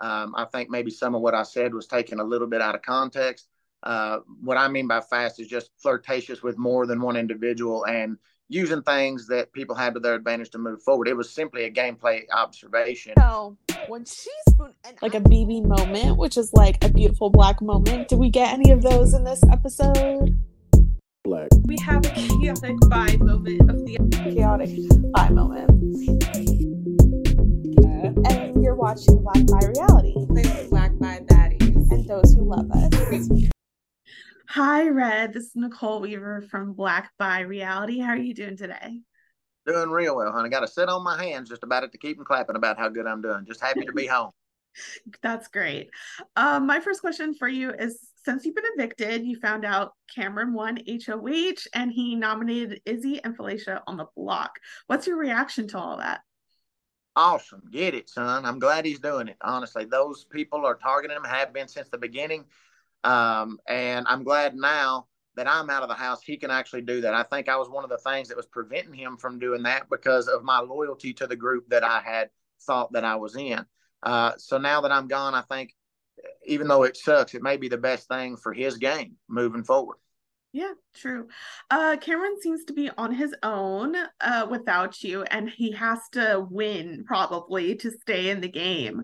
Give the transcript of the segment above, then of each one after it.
Um, I think maybe some of what I said was taken a little bit out of context. Uh, what I mean by fast is just flirtatious with more than one individual and using things that people had to their advantage to move forward. It was simply a gameplay observation. So when she spoon like a BB moment, which is like a beautiful black moment. Did we get any of those in this episode? Black. We have a chaotic bi moment of the chaotic bi moment. And you're watching Black Bi Reality. Black Bi Baddies. And those who love us. Hi, Red. This is Nicole Weaver from Black Bi Reality. How are you doing today? Doing real well, honey. Got to sit on my hands just about it to keep them clapping about how good I'm doing. Just happy to be home. That's great. Um, my first question for you is since you've been evicted, you found out Cameron won HOH and he nominated Izzy and Felicia on the block. What's your reaction to all that? Awesome. Get it, son. I'm glad he's doing it. Honestly, those people are targeting him, have been since the beginning. Um, and I'm glad now that I'm out of the house, he can actually do that. I think I was one of the things that was preventing him from doing that because of my loyalty to the group that I had thought that I was in. Uh, so now that I'm gone, I think even though it sucks, it may be the best thing for his game moving forward. Yeah, true. Uh, Cameron seems to be on his own uh, without you, and he has to win probably to stay in the game.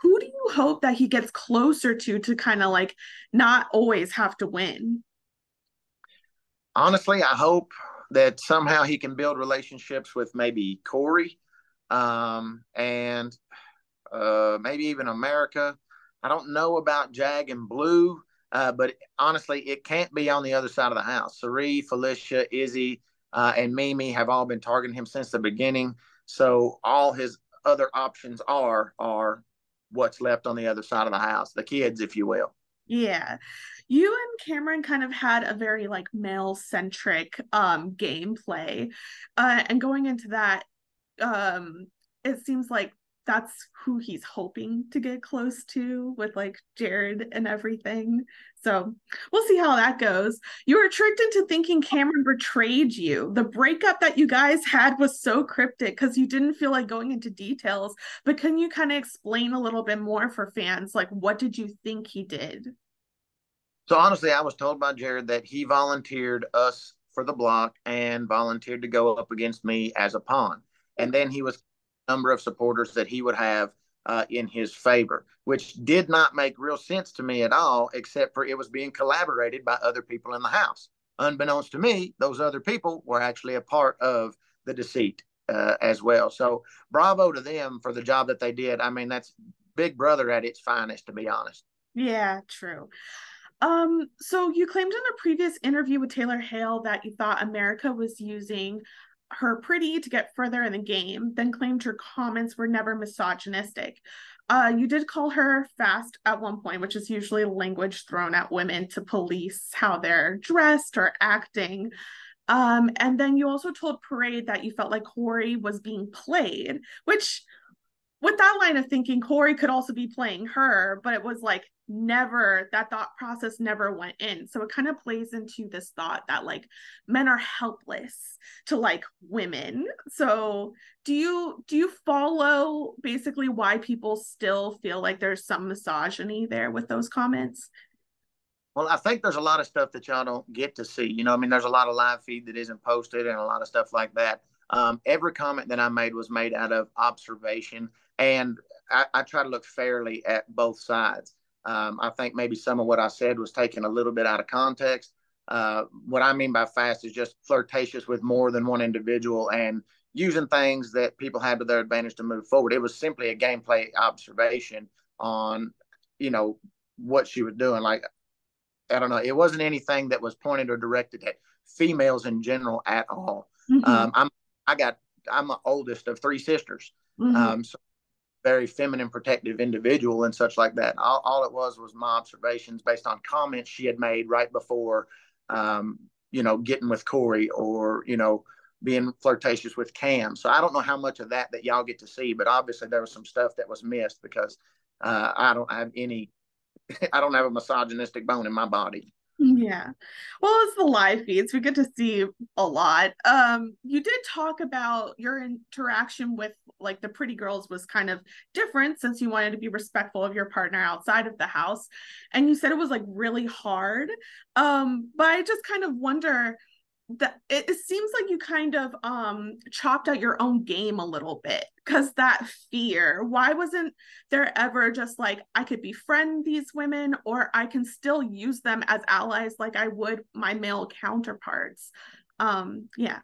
Who do you hope that he gets closer to to kind of like not always have to win? Honestly, I hope that somehow he can build relationships with maybe Cory um, and uh, maybe even America. I don't know about Jag and Blue, uh, but honestly, it can't be on the other side of the house. Cirie, Felicia, Izzy, uh, and Mimi have all been targeting him since the beginning. So all his other options are are what's left on the other side of the house, the kids, if you will. Yeah. You and Cameron kind of had a very like male centric um gameplay. Uh and going into that um it seems like that's who he's hoping to get close to with like Jared and everything. So we'll see how that goes. You were tricked into thinking Cameron betrayed you. The breakup that you guys had was so cryptic because you didn't feel like going into details. But can you kind of explain a little bit more for fans? Like, what did you think he did? So honestly, I was told by Jared that he volunteered us for the block and volunteered to go up against me as a pawn. And then he was number of supporters that he would have uh, in his favor, which did not make real sense to me at all, except for it was being collaborated by other people in the house. Unbeknownst to me, those other people were actually a part of the deceit uh, as well. So, bravo to them for the job that they did. I mean, that's Big Brother at its finest, to be honest. Yeah, true. Um, so you claimed in a previous interview with Taylor Hale that you thought America was using her pretty to get further in the game, then claimed her comments were never misogynistic. Uh, you did call her fast at one point, which is usually language thrown at women to police how they're dressed or acting. Um, and then you also told Parade that you felt like Cory was being played, which with that line of thinking, Cory could also be playing her, but it was like never that thought process never went in. So it kind of plays into this thought that like men are helpless to like women. So do you do you follow basically why people still feel like there's some misogyny there with those comments? Well i think there's a lot of stuff that y'all don't get to see you know i mean there's a lot of live feed that isn't posted and a lot of stuff like that. Um, every comment that i made was made out of observation and I, I try to look fairly at both sides um, I think maybe some of what I said was taken a little bit out of context. Uh, what I mean by fast is just flirtatious with more than one individual and using things that people had to their advantage to move forward. It was simply a gameplay observation on, you know, what she was doing. Like, I don't know, it wasn't anything that was pointed or directed at females in general at all. Mm-hmm. Um, I'm, I got, I'm the oldest of three sisters. Mm-hmm. Um, so very feminine, protective individual and such like that. All, all, it was was my observations based on comments she had made right before, um, you know, getting with Cory or you know being flirtatious with Cam. So I don't know how much of that that y'all get to see, but obviously there was some stuff that was missed because uh, I don't have any, I don't have a misogynistic bone in my body. Yeah. Well, it's the live feeds. We get to see a lot. Um, you did talk about your interaction with like the pretty girls was kind of different since you wanted to be respectful of your partner outside of the house. And you said it was like really hard. Um, but I just kind of wonder that it, it seems like you kind of um chopped out your own game a little bit because that fear why wasn't there ever just like i could befriend these women or i can still use them as allies like i would my male counterparts um yeah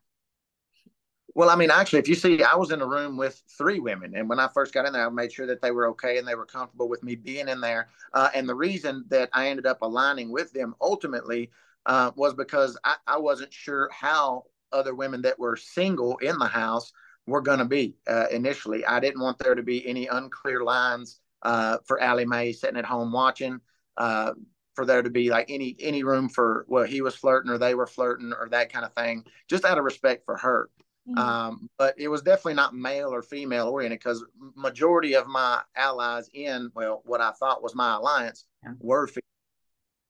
well, I mean, actually, if you see, I was in a room with three women, and when I first got in there, I made sure that they were okay and they were comfortable with me being in there. Uh, and the reason that I ended up aligning with them ultimately uh, was because I, I, wasn't sure how other women that were single in the house were going to be uh, initially. I didn't want there to be any unclear lines uh, for Allie Mae sitting at home watching. Uh, for there to be like any any room for well he was flirting or they were flirting or that kind of thing, just out of respect for her. Mm-hmm. Um, but it was definitely not male or female oriented because majority of my allies in well what I thought was my alliance yeah. were female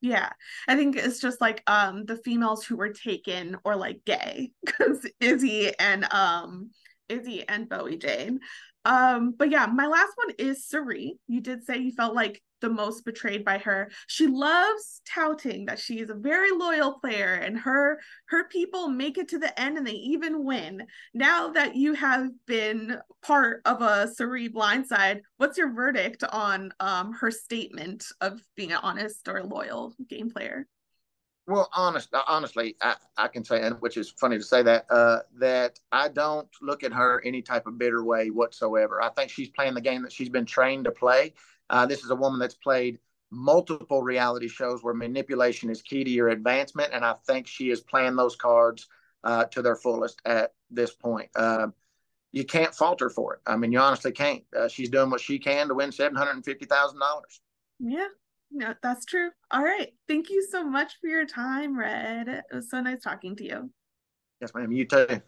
yeah. I think it's just like um the females who were taken or like gay because Izzy and um Izzy and Bowie Jane. Um, but yeah, my last one is Cirie. You did say you felt like the most betrayed by her. She loves touting that she is a very loyal player and her her people make it to the end and they even win. Now that you have been part of a Cirie blindside, what's your verdict on um her statement of being an honest or loyal game player? Well, honest, honestly, I, I can say, and which is funny to say that, uh, that I don't look at her any type of bitter way whatsoever. I think she's playing the game that she's been trained to play. Uh, this is a woman that's played multiple reality shows where manipulation is key to your advancement, and I think she is playing those cards uh, to their fullest at this point. Uh, you can't falter for it. I mean, you honestly can't. Uh, she's doing what she can to win seven hundred and fifty thousand dollars. Yeah, no, that's true. All right, thank you so much for your time, Red. It was so nice talking to you. Yes, ma'am. You too.